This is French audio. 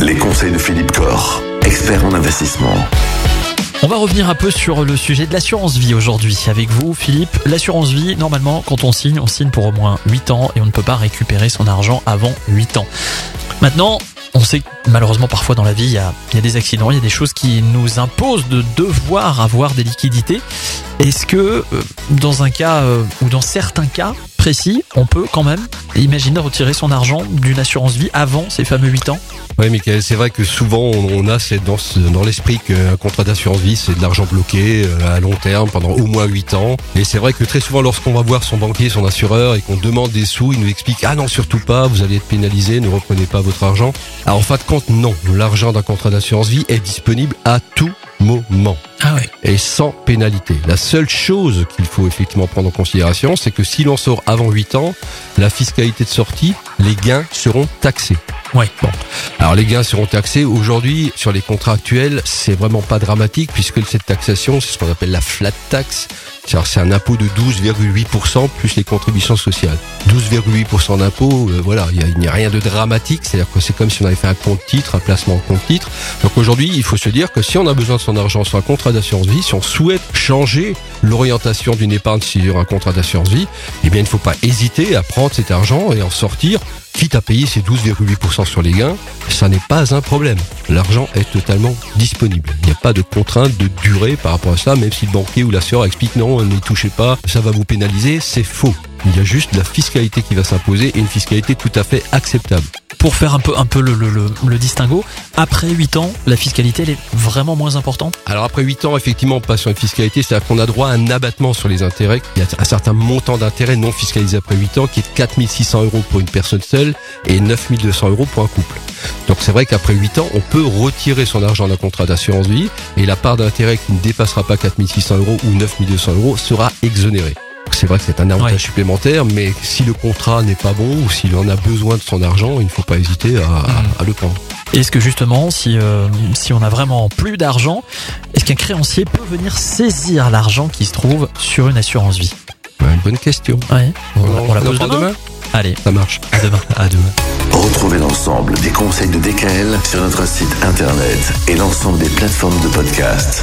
Les conseils de Philippe Corr, expert en investissement. On va revenir un peu sur le sujet de l'assurance vie aujourd'hui avec vous Philippe. L'assurance vie, normalement quand on signe, on signe pour au moins 8 ans et on ne peut pas récupérer son argent avant 8 ans. Maintenant, on sait que malheureusement parfois dans la vie il y a, il y a des accidents, il y a des choses qui nous imposent de devoir avoir des liquidités. Est-ce que euh, dans un cas euh, ou dans certains cas on peut quand même imaginer retirer son argent d'une assurance vie avant ces fameux 8 ans Oui, Michael, c'est vrai que souvent on a c'est dans, dans l'esprit qu'un contrat d'assurance vie, c'est de l'argent bloqué euh, à long terme pendant au moins 8 ans. Et c'est vrai que très souvent, lorsqu'on va voir son banquier, son assureur et qu'on demande des sous, il nous explique ah non surtout pas, vous allez être pénalisé, ne reprenez pas votre argent. Alors en fin de compte, non, l'argent d'un contrat d'assurance vie est disponible à tout moment Ah ouais. et sans pénalité. La seule chose qu'il faut effectivement prendre en considération, c'est que si l'on sort avant 8 ans, la fiscalité de sortie, les gains seront taxés. Ouais. Bon. Alors les gains seront taxés. Aujourd'hui, sur les contrats actuels, c'est vraiment pas dramatique puisque cette taxation, c'est ce qu'on appelle la flat tax. C'est un impôt de 12,8% plus les contributions sociales. 12,8% d'impôt, euh, voilà, il n'y a, rien de dramatique. C'est-à-dire que c'est comme si on avait fait un compte titre, un placement en compte titre. Donc aujourd'hui, il faut se dire que si on a besoin de son argent sur un contrat d'assurance vie, si on souhaite changer l'orientation d'une épargne sur un contrat d'assurance vie, eh bien il ne faut pas hésiter à prendre cet argent et en sortir, quitte à payer ces 12,8% sur les gains, ça n'est pas un problème. L'argent est totalement disponible. Pas de contrainte de durée par rapport à ça, même si le banquier ou l'assureur explique non, n'y touchez pas, ça va vous pénaliser, c'est faux. Il y a juste la fiscalité qui va s'imposer et une fiscalité tout à fait acceptable. Pour faire un peu, un peu le, le, le, le distinguo, après 8 ans, la fiscalité elle est vraiment moins importante? Alors après 8 ans, effectivement, on passe sur une fiscalité, c'est-à-dire qu'on a droit à un abattement sur les intérêts. Il y a un certain montant d'intérêts non fiscalisé après 8 ans qui est de 4600 euros pour une personne seule et 9200 euros pour un couple. Donc c'est vrai qu'après 8 ans, on peut retirer son argent d'un contrat d'assurance vie et la part d'intérêt qui ne dépassera pas 4600 euros ou 9200 euros sera exonérée. C'est vrai que c'est un avantage Ouais. supplémentaire, mais si le contrat n'est pas bon ou s'il en a besoin de son argent, il ne faut pas hésiter à, à le prendre. Est-ce que justement, si, euh, si on a vraiment plus d'argent, est-ce qu'un créancier peut venir saisir l'argent qui se trouve sur une assurance vie? Une bonne question. Ouais. On, la- on la en pose demain, Allez, Ça marche. à demain. À demain. Retrouvez l'ensemble des conseils de DKL sur notre site internet et l'ensemble des plateformes de podcast.